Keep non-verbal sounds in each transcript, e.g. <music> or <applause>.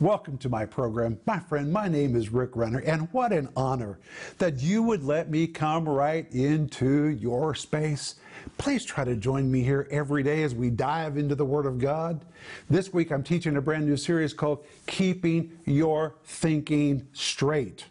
Welcome to my program. My friend, my name is Rick Renner, and what an honor that you would let me come right into your space. Please try to join me here every day as we dive into the Word of God. This week I'm teaching a brand new series called Keeping Your Thinking Straight.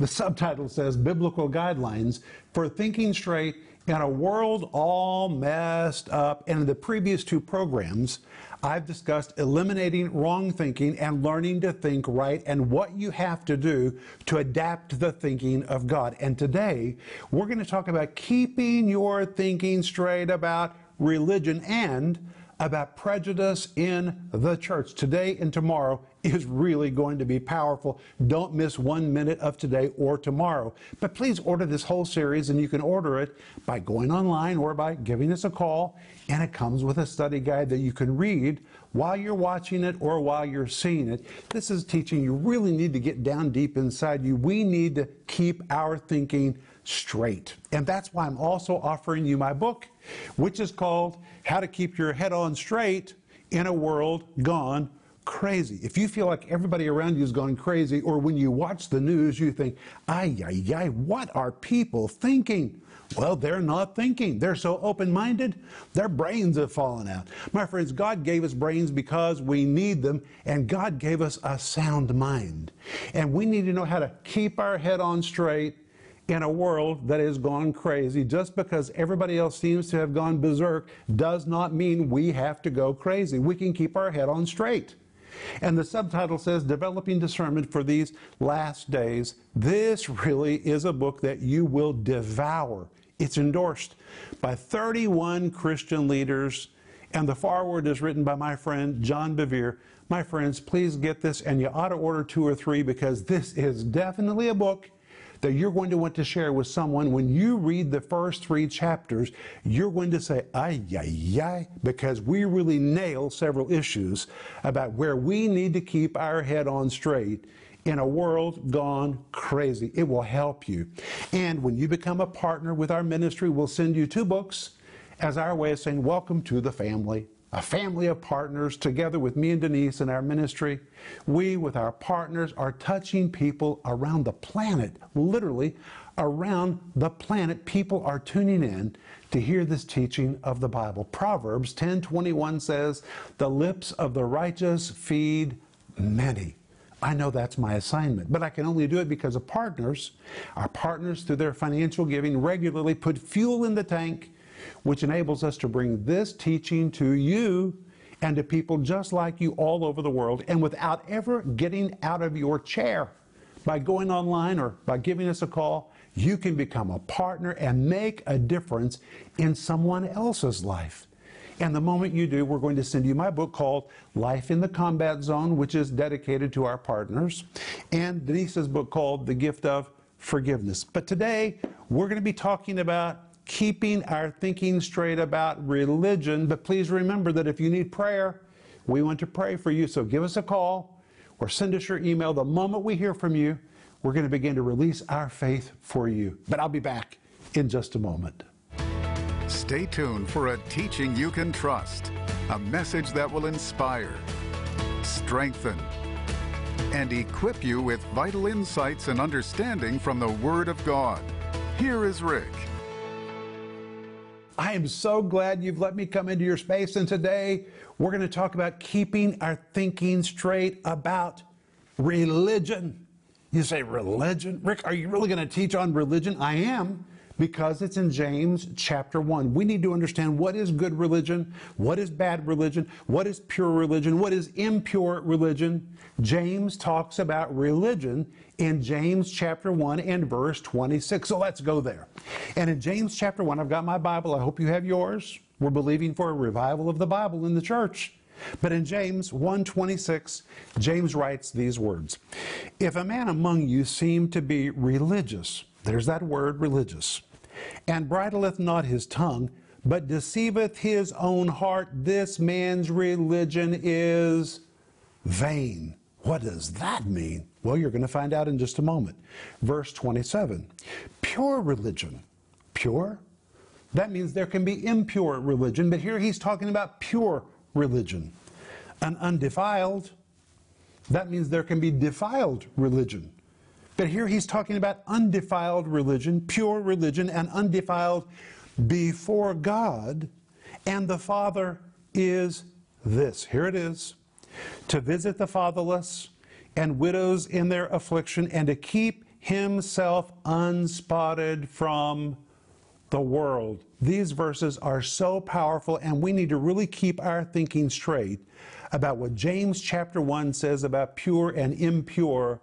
The subtitle says Biblical Guidelines for Thinking Straight in a World All Messed Up. And in the previous two programs, I've discussed eliminating wrong thinking and learning to think right and what you have to do to adapt the thinking of God. And today, we're going to talk about keeping your thinking straight about religion and about prejudice in the church. Today and tomorrow is really going to be powerful. Don't miss one minute of today or tomorrow. But please order this whole series, and you can order it by going online or by giving us a call. And it comes with a study guide that you can read while you're watching it or while you're seeing it. This is teaching you really need to get down deep inside you. We need to keep our thinking straight. And that's why I'm also offering you my book, which is called How to Keep Your Head On Straight in a World Gone Crazy. If you feel like everybody around you is going crazy, or when you watch the news, you think, ay, ay, ay, what are people thinking? Well, they're not thinking. They're so open minded, their brains have fallen out. My friends, God gave us brains because we need them, and God gave us a sound mind. And we need to know how to keep our head on straight in a world that has gone crazy. Just because everybody else seems to have gone berserk does not mean we have to go crazy. We can keep our head on straight. And the subtitle says Developing Discernment for These Last Days. This really is a book that you will devour. It's endorsed by 31 Christian leaders, and the foreword is written by my friend John Bevere. My friends, please get this, and you ought to order two or three because this is definitely a book that you're going to want to share with someone. When you read the first three chapters, you're going to say, ay, ay, ay, because we really nail several issues about where we need to keep our head on straight in a world gone crazy. It will help you. And when you become a partner with our ministry, we'll send you two books as our way of saying, Welcome to the family a family of partners together with me and Denise in our ministry. We, with our partners, are touching people around the planet, literally around the planet. People are tuning in to hear this teaching of the Bible. Proverbs 10:21 says, "The lips of the righteous feed many." I know that's my assignment, but I can only do it because of partners. Our partners, through their financial giving, regularly put fuel in the tank which enables us to bring this teaching to you and to people just like you all over the world and without ever getting out of your chair. By going online or by giving us a call, you can become a partner and make a difference in someone else's life. And the moment you do, we're going to send you my book called Life in the Combat Zone, which is dedicated to our partners, and Denise's book called The Gift of Forgiveness. But today, we're going to be talking about keeping our thinking straight about religion. But please remember that if you need prayer, we want to pray for you. So give us a call or send us your email. The moment we hear from you, we're going to begin to release our faith for you. But I'll be back in just a moment. Stay tuned for a teaching you can trust, a message that will inspire, strengthen, and equip you with vital insights and understanding from the Word of God. Here is Rick. I am so glad you've let me come into your space. And today we're going to talk about keeping our thinking straight about religion. You say, religion? Rick, are you really going to teach on religion? I am because it's in James chapter 1. We need to understand what is good religion, what is bad religion, what is pure religion, what is impure religion. James talks about religion in James chapter 1 and verse 26. So let's go there. And in James chapter 1, I've got my Bible. I hope you have yours. We're believing for a revival of the Bible in the church. But in James 1:26, James writes these words: If a man among you seem to be religious, there's that word religious. And bridleth not his tongue, but deceiveth his own heart. This man's religion is vain. What does that mean? Well, you're going to find out in just a moment. Verse 27 Pure religion. Pure? That means there can be impure religion, but here he's talking about pure religion. An undefiled, That means there can be defiled religion. But here he's talking about undefiled religion, pure religion, and undefiled before God. And the Father is this. Here it is to visit the fatherless and widows in their affliction, and to keep himself unspotted from the world. These verses are so powerful, and we need to really keep our thinking straight about what James chapter 1 says about pure and impure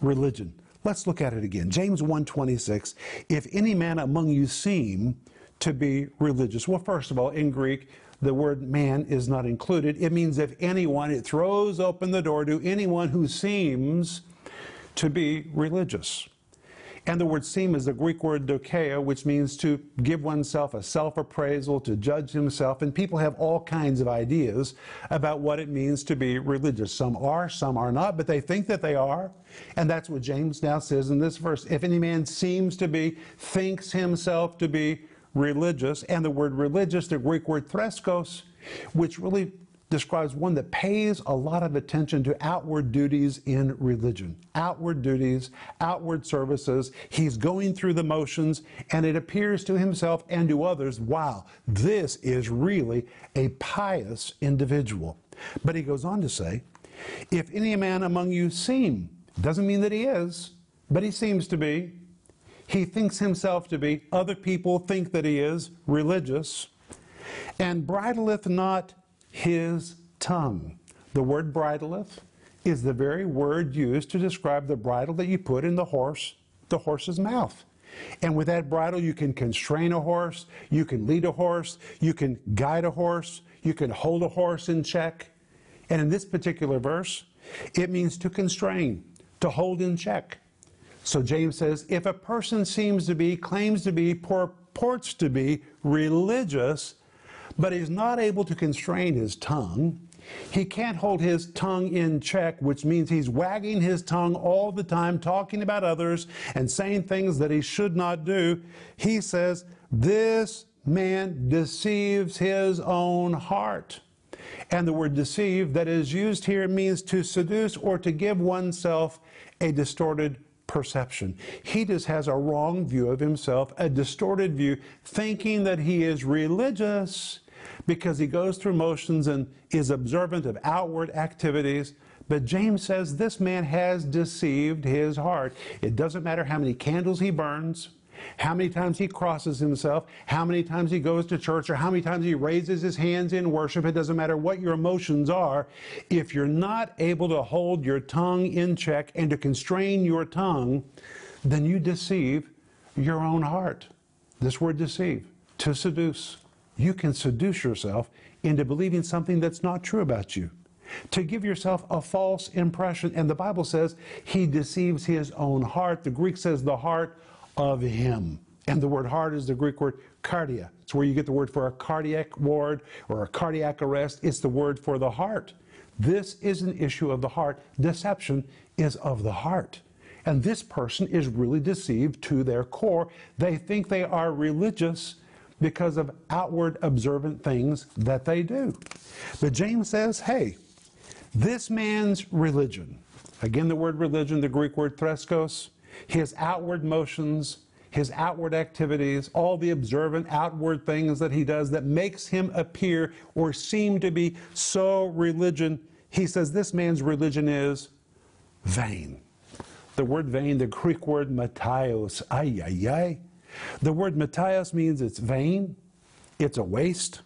religion. Let's look at it again. James 1:26, if any man among you seem to be religious. Well, first of all, in Greek, the word man is not included. It means if anyone, it throws open the door to anyone who seems to be religious. And the word seem is the Greek word dokeia, which means to give oneself a self appraisal, to judge himself. And people have all kinds of ideas about what it means to be religious. Some are, some are not, but they think that they are. And that's what James now says in this verse. If any man seems to be, thinks himself to be religious, and the word religious, the Greek word threskos, which really describes one that pays a lot of attention to outward duties in religion. Outward duties, outward services. He's going through the motions, and it appears to himself and to others wow, this is really a pious individual. But he goes on to say, if any man among you seem, doesn't mean that he is, but he seems to be, he thinks himself to be, other people think that he is religious, and bridleth not his tongue. The word bridleth is the very word used to describe the bridle that you put in the horse, the horse's mouth. And with that bridle, you can constrain a horse, you can lead a horse, you can guide a horse, you can hold a horse in check. And in this particular verse, it means to constrain, to hold in check. So James says if a person seems to be, claims to be, purports to be religious, but he's not able to constrain his tongue. He can't hold his tongue in check, which means he's wagging his tongue all the time, talking about others and saying things that he should not do. He says, This man deceives his own heart. And the word deceive that is used here means to seduce or to give oneself a distorted perception. He just has a wrong view of himself, a distorted view, thinking that he is religious because he goes through motions and is observant of outward activities. But James says this man has deceived his heart. It doesn't matter how many candles he burns, how many times he crosses himself, how many times he goes to church, or how many times he raises his hands in worship. It doesn't matter what your emotions are. If you're not able to hold your tongue in check and to constrain your tongue, then you deceive your own heart. This word deceive, to seduce. You can seduce yourself into believing something that's not true about you to give yourself a false impression. And the Bible says he deceives his own heart. The Greek says the heart of him. And the word heart is the Greek word cardia. It's where you get the word for a cardiac ward or a cardiac arrest. It's the word for the heart. This is an issue of the heart. Deception is of the heart. And this person is really deceived to their core. They think they are religious because of outward observant things that they do. But James says, hey, this man's religion, again, the word religion, the Greek word threskos, his outward motions, his outward activities, all the observant outward things that he does that makes him appear or seem to be so religion. He says this man's religion is vain. The word vain, the Greek word matios, ay, ay, ay. The word matios means it's vain, it's a waste,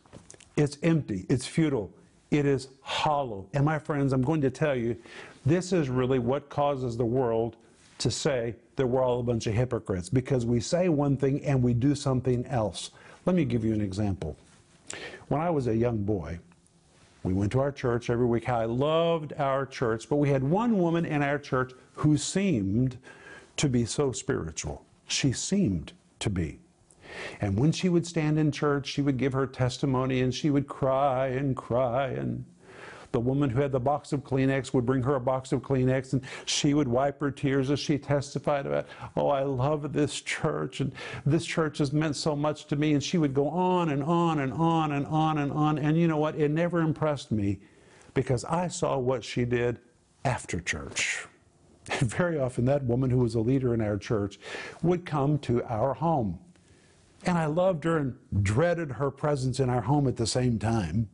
it's empty, it's futile, it is hollow. And my friends, I'm going to tell you, this is really what causes the world to say that we're all a bunch of hypocrites because we say one thing and we do something else. Let me give you an example. When I was a young boy, we went to our church every week. I loved our church, but we had one woman in our church who seemed to be so spiritual. She seemed to be. And when she would stand in church, she would give her testimony and she would cry and cry and the woman who had the box of Kleenex would bring her a box of Kleenex and she would wipe her tears as she testified about, oh, I love this church and this church has meant so much to me. And she would go on and on and on and on and on. And you know what? It never impressed me because I saw what she did after church. And <laughs> very often, that woman who was a leader in our church would come to our home. And I loved her and dreaded her presence in our home at the same time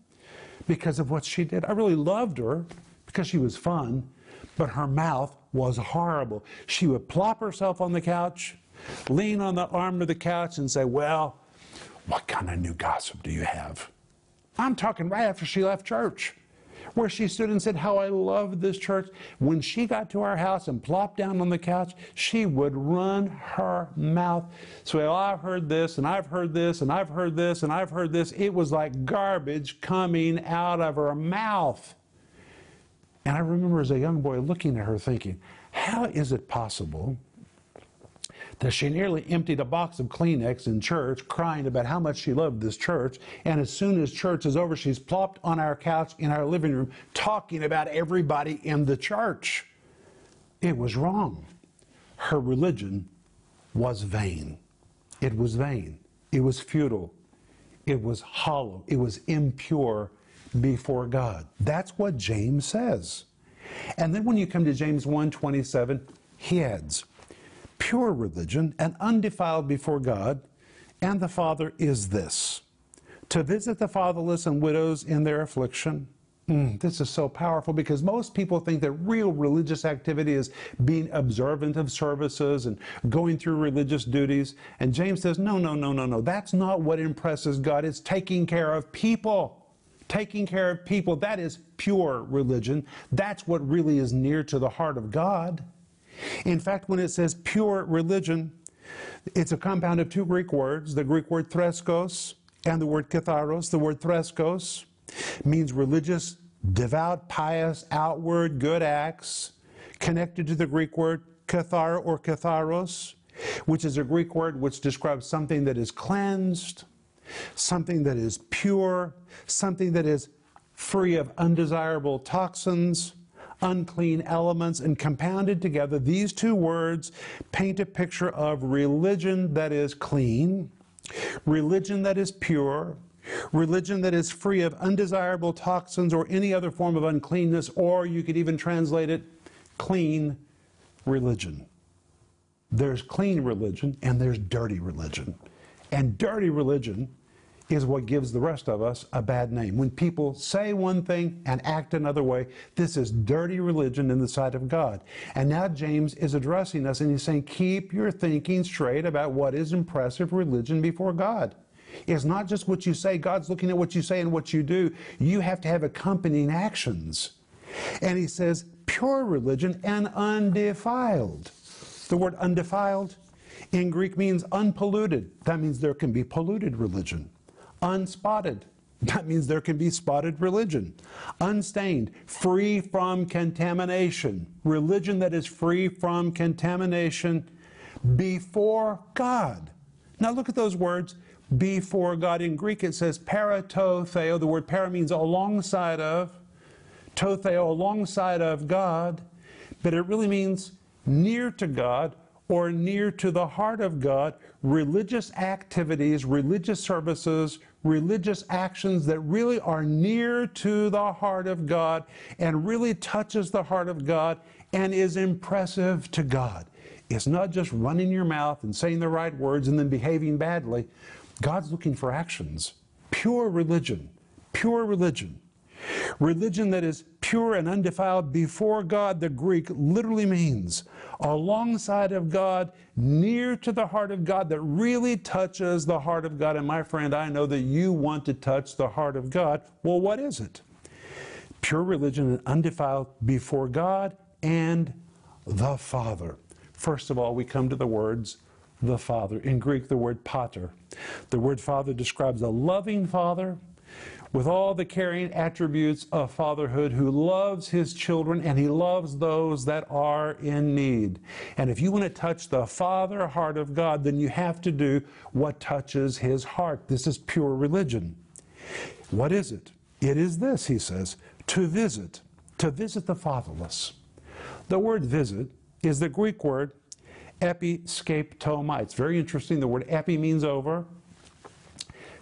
because of what she did. I really loved her because she was fun, but her mouth was horrible. She would plop herself on the couch, lean on the arm of the couch, and say, Well, what kind of new gossip do you have? I'm talking right after she left church where she stood and said, How I love this church. When she got to our house and plopped down on the couch, she would run her mouth. So, well, I've heard this, and I've heard this, and I've heard this, and I've heard this. It was like garbage coming out of her mouth. And I remember as a young boy looking at her thinking, How is it possible? That she nearly emptied a box of Kleenex in church, crying about how much she loved this church. And as soon as church is over, she's plopped on our couch in our living room, talking about everybody in the church. It was wrong. Her religion was vain. It was vain. It was futile. It was hollow. It was impure before God. That's what James says. And then when you come to James 1:27, he adds, pure religion and undefiled before God and the Father is this to visit the fatherless and widows in their affliction. Mm, this is so powerful because most people think that real religious activity is being observant of services and going through religious duties. And James says, no, no, no, no, no. That's not what impresses God. It's taking care of people. Taking care of people. That is pure religion. That's what really is near to the heart of God. In fact, when it says pure religion, it's a compound of two Greek words, the Greek word threskos and the word katharos. The word threskos means religious, devout, pious, outward, good acts, connected to the Greek word kathar or katharos, which is a Greek word which describes something that is cleansed, something that is pure, something that is free of undesirable toxins, unclean elements, and compounded together, these two words paint a picture of religion that is clean, religion that is pure, religion that is free of undesirable toxins or any other form of uncleanness, or you could even translate it clean religion. There's clean religion and there's dirty religion. And dirty religion is what gives the rest of us a bad name. When people say one thing and act another way, this is dirty religion in the sight of God. And now James is addressing us and he's saying, keep your thinking straight about what is impressive religion before God. It's not just what you say, God's looking at what you say and what you do. You have to have accompanying actions. And he says, pure religion and undefiled. The word undefiled in Greek means unpolluted. That means there can be polluted religion unspotted. That means there can be spotted religion. Unstained, free from contamination. Religion that is free from contamination before God. Now look at those words before God. In Greek it says paratotheo. The word para means alongside of, totheo, alongside of God, but it really means near to God or near to the heart of God, religious activities, religious services, religious actions that really are near to the heart of God and really touches the heart of God and is impressive to God. It's not just running your mouth and saying the right words and then behaving badly. God's looking for actions. Pure religion. Pure religion. Religion that is pure and undefiled before God, the Greek literally means alongside of God, near to the heart of God, that really touches the heart of God. And my friend, I know that you want to touch the heart of God. Well, what is it? Pure religion and undefiled before God and the Father. First of all, we come to the words the Father. In Greek, the word pater. The word Father describes a loving Father with all the caring attributes of fatherhood who loves his children and he loves those that are in need. And if you want to touch the father heart of God, then you have to do what touches his heart. This is pure religion. What is it? It is this, he says, to visit, to visit the fatherless. The word visit is the Greek word episkeptomai. It's very interesting. The word epi means over,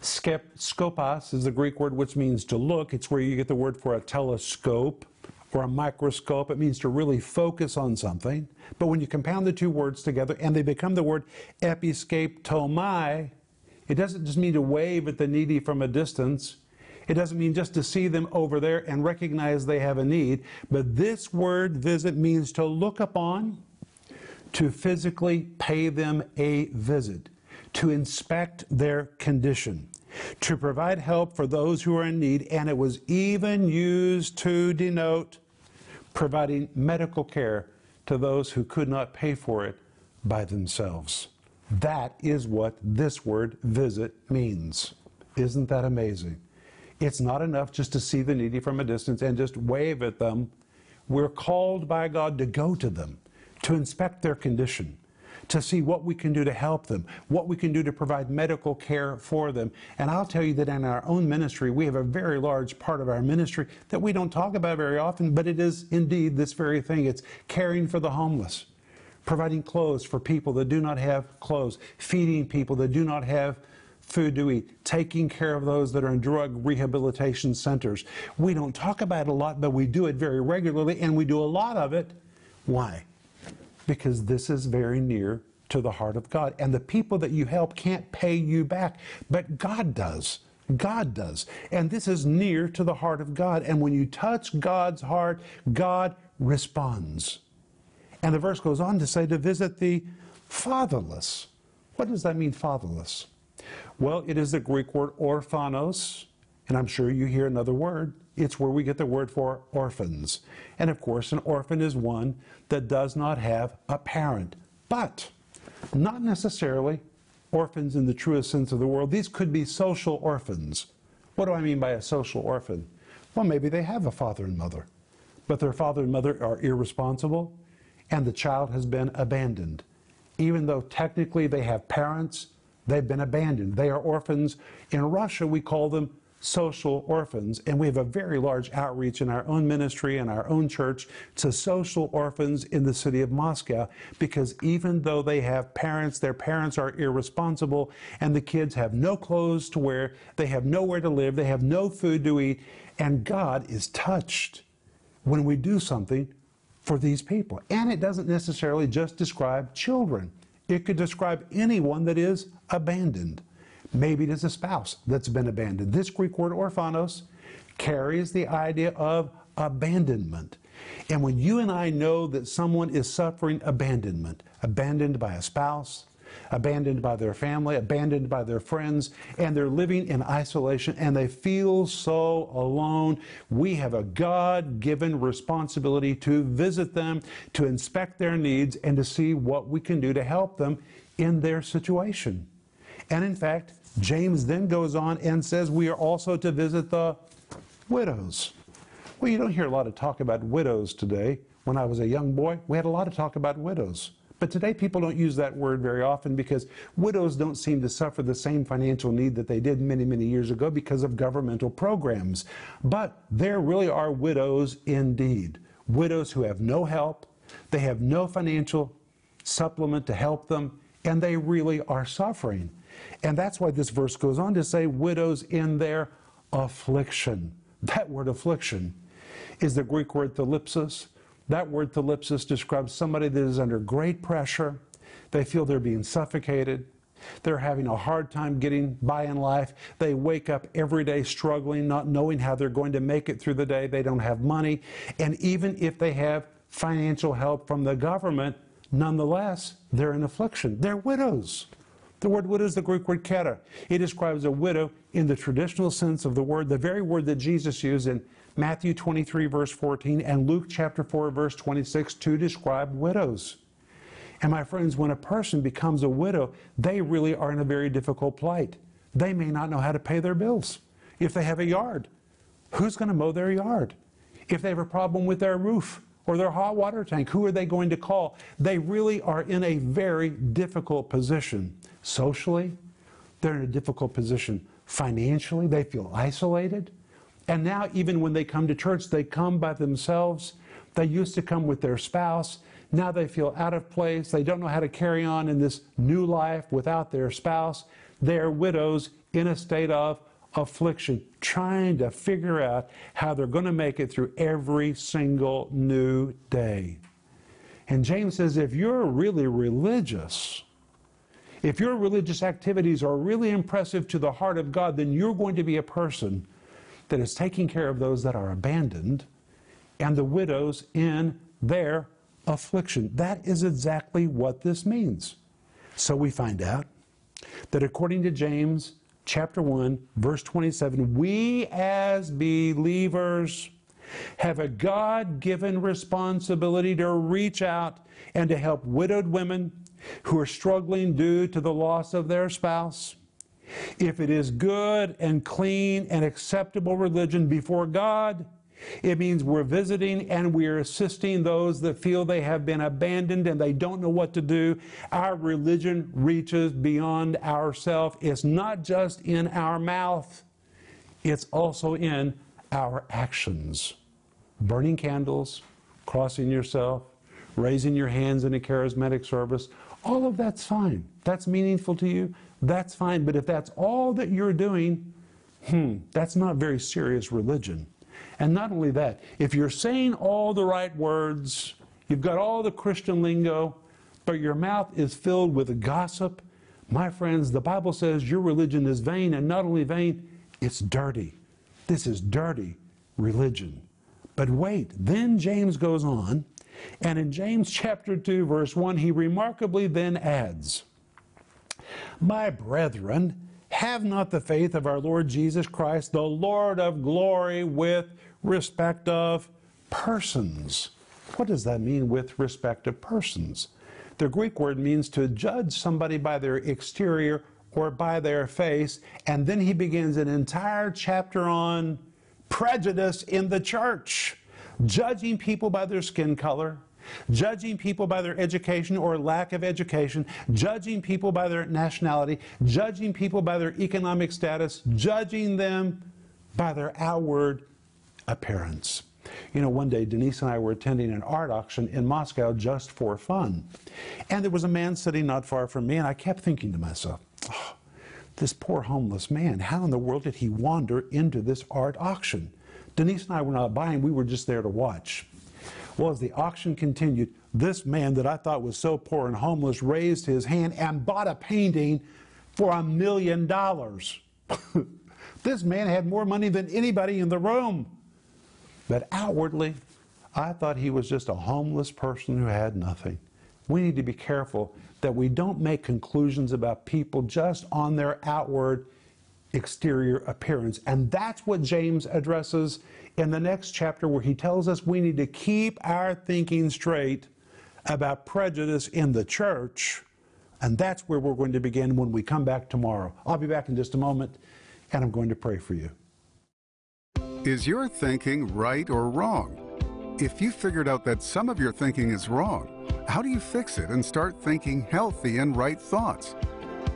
skopos is the Greek word which means to look. It's where you get the word for a telescope or a microscope. It means to really focus on something. But when you compound the two words together and they become the word episkeptomai, it doesn't just mean to wave at the needy from a distance. It doesn't mean just to see them over there and recognize they have a need. But this word visit means to look upon, to physically pay them a visit, to inspect their condition, to provide help for those who are in need. And it was even used to denote providing medical care to those who could not pay for it by themselves. That is what this word visit means. Isn't that amazing? It's not enough just to see the needy from a distance and just wave at them. We're called by God to go to them, to inspect their condition, to see what we can do to help them, what we can do to provide medical care for them. And I'll tell you that in our own ministry, we have a very large part of our ministry that we don't talk about very often, but it is indeed this very thing. It's caring for the homeless, providing clothes for people that do not have clothes, feeding people that do not have food to eat, taking care of those that are in drug rehabilitation centers. We don't talk about it a lot, but we do it very regularly, and we do a lot of it. Why? Because this is very near to the heart of God. And the people that you help can't pay you back, but God does. God does. And this is near to the heart of God. And when you touch God's heart, God responds. And the verse goes on to say to visit the fatherless. What does that mean, fatherless? Well, it is the Greek word orphanos, and I'm sure you hear another word. It's where we get the word for orphans. And of course, an orphan is one that does not have a parent. But not necessarily orphans in the truest sense of the word. These could be social orphans. What do I mean by a social orphan? Well, maybe they have a father and mother, but their father and mother are irresponsible, and the child has been abandoned. Even though technically they have parents, they've been abandoned. They are orphans. In Russia, we call them social orphans, and we have a very large outreach in our own ministry and our own church to social orphans in the city of Moscow because even though they have parents, their parents are irresponsible, and the kids have no clothes to wear, they have nowhere to live, they have no food to eat, and God is touched when we do something for these people. And it doesn't necessarily just describe children. It could describe anyone that is abandoned. Maybe it is a spouse that's been abandoned. This Greek word orphanos carries the idea of abandonment. And when you and I know that someone is suffering abandonment, abandoned by a spouse, abandoned by their family, abandoned by their friends, and they're living in isolation and they feel so alone. We have a God given responsibility to visit them, to inspect their needs, and to see what we can do to help them in their situation. And in fact, James then goes on and says we are also to visit the widows. Well, you don't hear a lot of talk about widows today. When I was a young boy, we had a lot of talk about widows. But today people don't use that word very often because widows don't seem to suffer the same financial need that they did many, many years ago because of governmental programs. But there really are widows indeed. Widows who have no help, they have no financial supplement to help them, and they really are suffering. And that's why this verse goes on to say, widows in their affliction. That word affliction is the Greek word thalipsis. That word thalipsis describes somebody that is under great pressure. They feel they're being suffocated. They're having a hard time getting by in life. They wake up every day struggling, not knowing how they're going to make it through the day. They don't have money. And even if they have financial help from the government, nonetheless, they're in affliction. They're widows. The word widow is the Greek word kera. It describes a widow in the traditional sense of the word, the very word that Jesus used in Matthew 23, verse 14, and Luke chapter 4, verse 26 to describe widows. And my friends, when a person becomes a widow, they really are in a very difficult plight. They may not know how to pay their bills. If they have a yard, who's going to mow their yard? If they have a problem with their roof, or their hot water tank. Who are they going to call? They really are in a very difficult position. Socially, they're in a difficult position. Financially, they feel isolated. And now, even when they come to church, they come by themselves. They used to come with their spouse. Now they feel out of place. They don't know how to carry on in this new life without their spouse. They are widows in a state of affliction, trying to figure out how they're going to make it through every single new day. And James says if you're really religious, if your religious activities are really impressive to the heart of God, then you're going to be a person that is taking care of those that are abandoned and the widows in their affliction. That is exactly what this means. So we find out that according to James chapter 1, verse 27, we as believers have a God given responsibility to reach out and to help widowed women who are struggling due to the loss of their spouse. If it is good and clean and acceptable religion before God, it means we're visiting and we're assisting those that feel they have been abandoned and they don't know what to do. Our religion reaches beyond ourself. It's not just in our mouth, it's also in our actions. Burning candles, crossing yourself, raising your hands in a charismatic service, all of that's fine. That's meaningful to you. That's fine. But if that's all that you're doing, hmm, that's not very serious religion. And not only that, if you're saying all the right words, you've got all the Christian lingo, but your mouth is filled with gossip, my friends, the Bible says your religion is vain, and not only vain, it's dirty. This is dirty religion. But wait, then James goes on, and in James chapter 2, verse 1, he remarkably then adds, My brethren, have not the faith of our Lord Jesus Christ, the Lord of glory, with respect of persons. What does that mean with respect of persons? The Greek word means to judge somebody by their exterior or by their face, and then he begins an entire chapter on prejudice in the church, judging people by their skin color, judging people by their education or lack of education, judging people by their nationality, judging people by their economic status, judging them by their outward appearance. You know, one day Denise and I were attending an art auction in Moscow just for fun. And there was a man sitting not far from me, and I kept thinking to myself, this poor homeless man, how in the world did he wander into this art auction? Denise and I were not buying, we were just there to watch. Well, as the auction continued, this man that I thought was so poor and homeless raised his hand and bought a painting for a million dollars. <laughs> This man had more money than anybody in the room. But outwardly, I thought he was just a homeless person who had nothing. We need to be careful that we don't make conclusions about people just on their outward exterior appearance. And that's what James addresses in the next chapter, where he tells us we need to keep our thinking straight about prejudice in the church. And that's where we're going to begin when we come back tomorrow. I'll be back in just a moment, and I'm going to pray for you. Is your thinking right or wrong? If you figured out that some of your thinking is wrong, how do you fix it and start thinking healthy and right thoughts?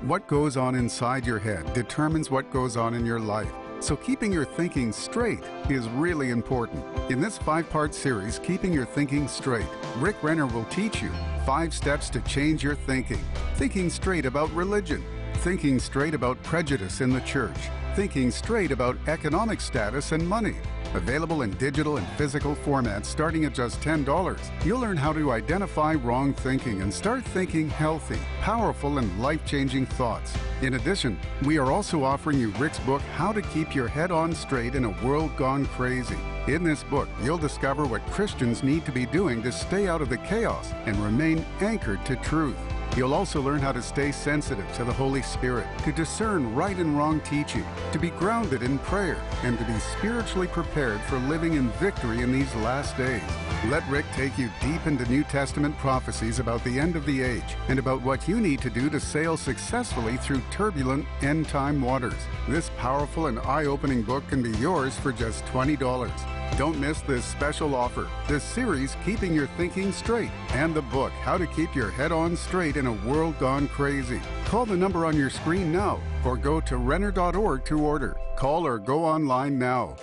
What goes on inside your head determines what goes on in your life. So keeping your thinking straight is really important. In this five-part series, Keeping Your Thinking Straight, Rick Renner will teach you five steps to change your thinking. Thinking straight about religion, thinking straight about prejudice in the church, Thinking Straight about economic status and money. Available in digital and physical formats starting at just $10. You'll learn how to identify wrong thinking and start thinking healthy, powerful, and life changing thoughts. In addition, we are also offering you Rick's book, How to Keep Your Head On Straight in a World Gone Crazy. In this book, you'll discover what Christians need to be doing to stay out of the chaos and remain anchored to truth. You'll also learn how to stay sensitive to the Holy Spirit, to discern right and wrong teaching, to be grounded in prayer, and to be spiritually prepared for living in victory in these last days. Let Rick take you deep into New Testament prophecies about the end of the age and about what you need to do to sail successfully through turbulent end time waters. This powerful and eye opening book can be yours for just $20. Don't miss this special offer this series, Keeping Your Thinking Straight, and the book, How to Keep Your Head On Straight in a World Gone Crazy. Call the number on your screen now or go to Renner.org to order. Call or go online now.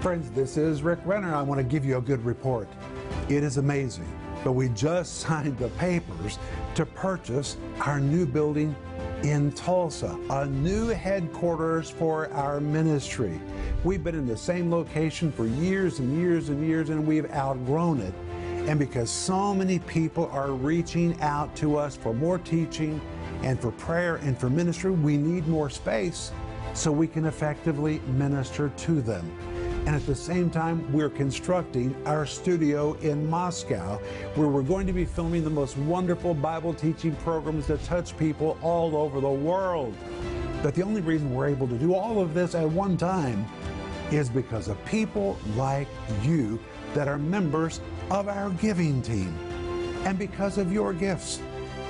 Friends, this is Rick Renner. I want to give you a good report. It is amazing, but we just <laughs> signed the papers to purchase our new building in Tulsa, a new headquarters for our ministry. We've been in the same location for years and years and years, and we've outgrown it. And because so many people are reaching out to us for more teaching and for prayer and for ministry, we need more space so we can effectively minister to them. And at the same time, we're constructing our studio in Moscow, where we're going to be filming the most wonderful Bible teaching programs that touch people all over the world. But the only reason we're able to do all of this at one time is because of people like you that are members of our giving team. And because of your gifts,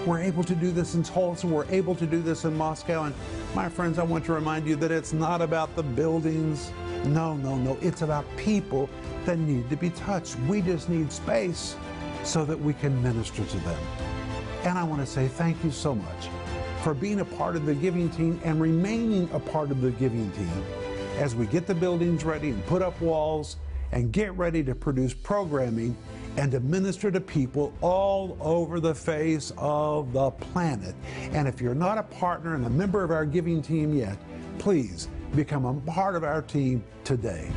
we're able to do this in Tulsa, we're able to do this in Moscow. And my friends, I want to remind you that it's not about the buildings no, no, no. It's about people that need to be touched. We just need space so that we can minister to them. And I want to say thank you so much for being a part of the giving team and remaining a part of the giving team as we get the buildings ready and put up walls and get ready to produce programming and to minister to people all over the face of the planet. And if you're not a partner and a member of our giving team yet, please become a part of our team today.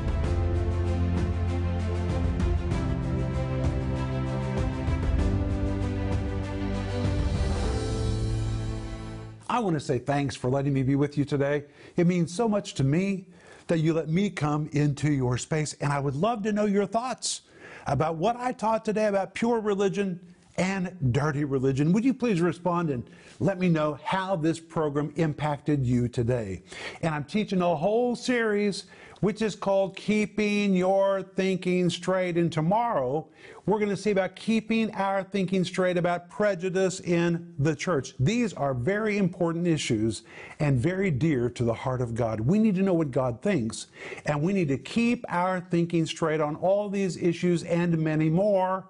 I want to say thanks for letting me be with you today. It means so much to me that you let me come into your space, and I would love to know your thoughts about what I taught today about pure religion and dirty religion. Would you please respond and let me know how this program impacted you today? And I'm teaching a whole series which is called Keeping Your Thinking Straight. And tomorrow, we're going to see about keeping our thinking straight about prejudice in the church. These are very important issues and very dear to the heart of God. We need to know what God thinks, and we need to keep our thinking straight on all these issues and many more.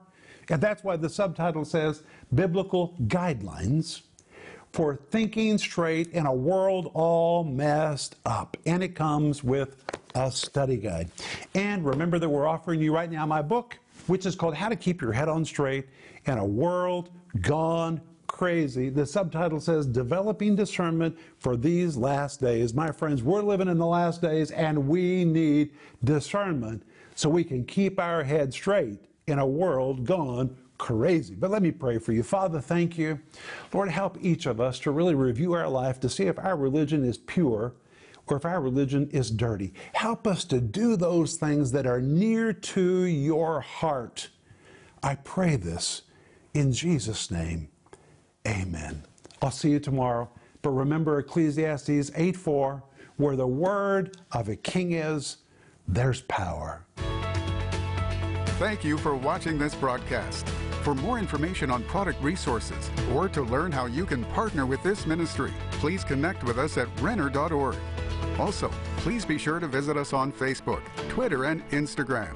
And that's why the subtitle says Biblical Guidelines for Thinking Straight in a World All Messed Up. And it comes with a study guide. And remember that we're offering you right now my book, which is called How to Keep Your Head on Straight in a World Gone Crazy. The subtitle says Developing Discernment for These Last Days. My friends, we're living in the last days and we need discernment so we can keep our head straight in a world gone crazy. But let me pray for you. Father, thank you. Lord, help each of us to really review our life to see if our religion is pure or if our religion is dirty. Help us to do those things that are near to your heart. I pray this in Jesus' name. Amen. I'll see you tomorrow. But remember Ecclesiastes 8 4, where the word of a king is, there's power. Thank you for watching this broadcast. For more information on product resources or to learn how you can partner with this ministry, please connect with us at Renner.org. Also, please be sure to visit us on Facebook, Twitter, and Instagram.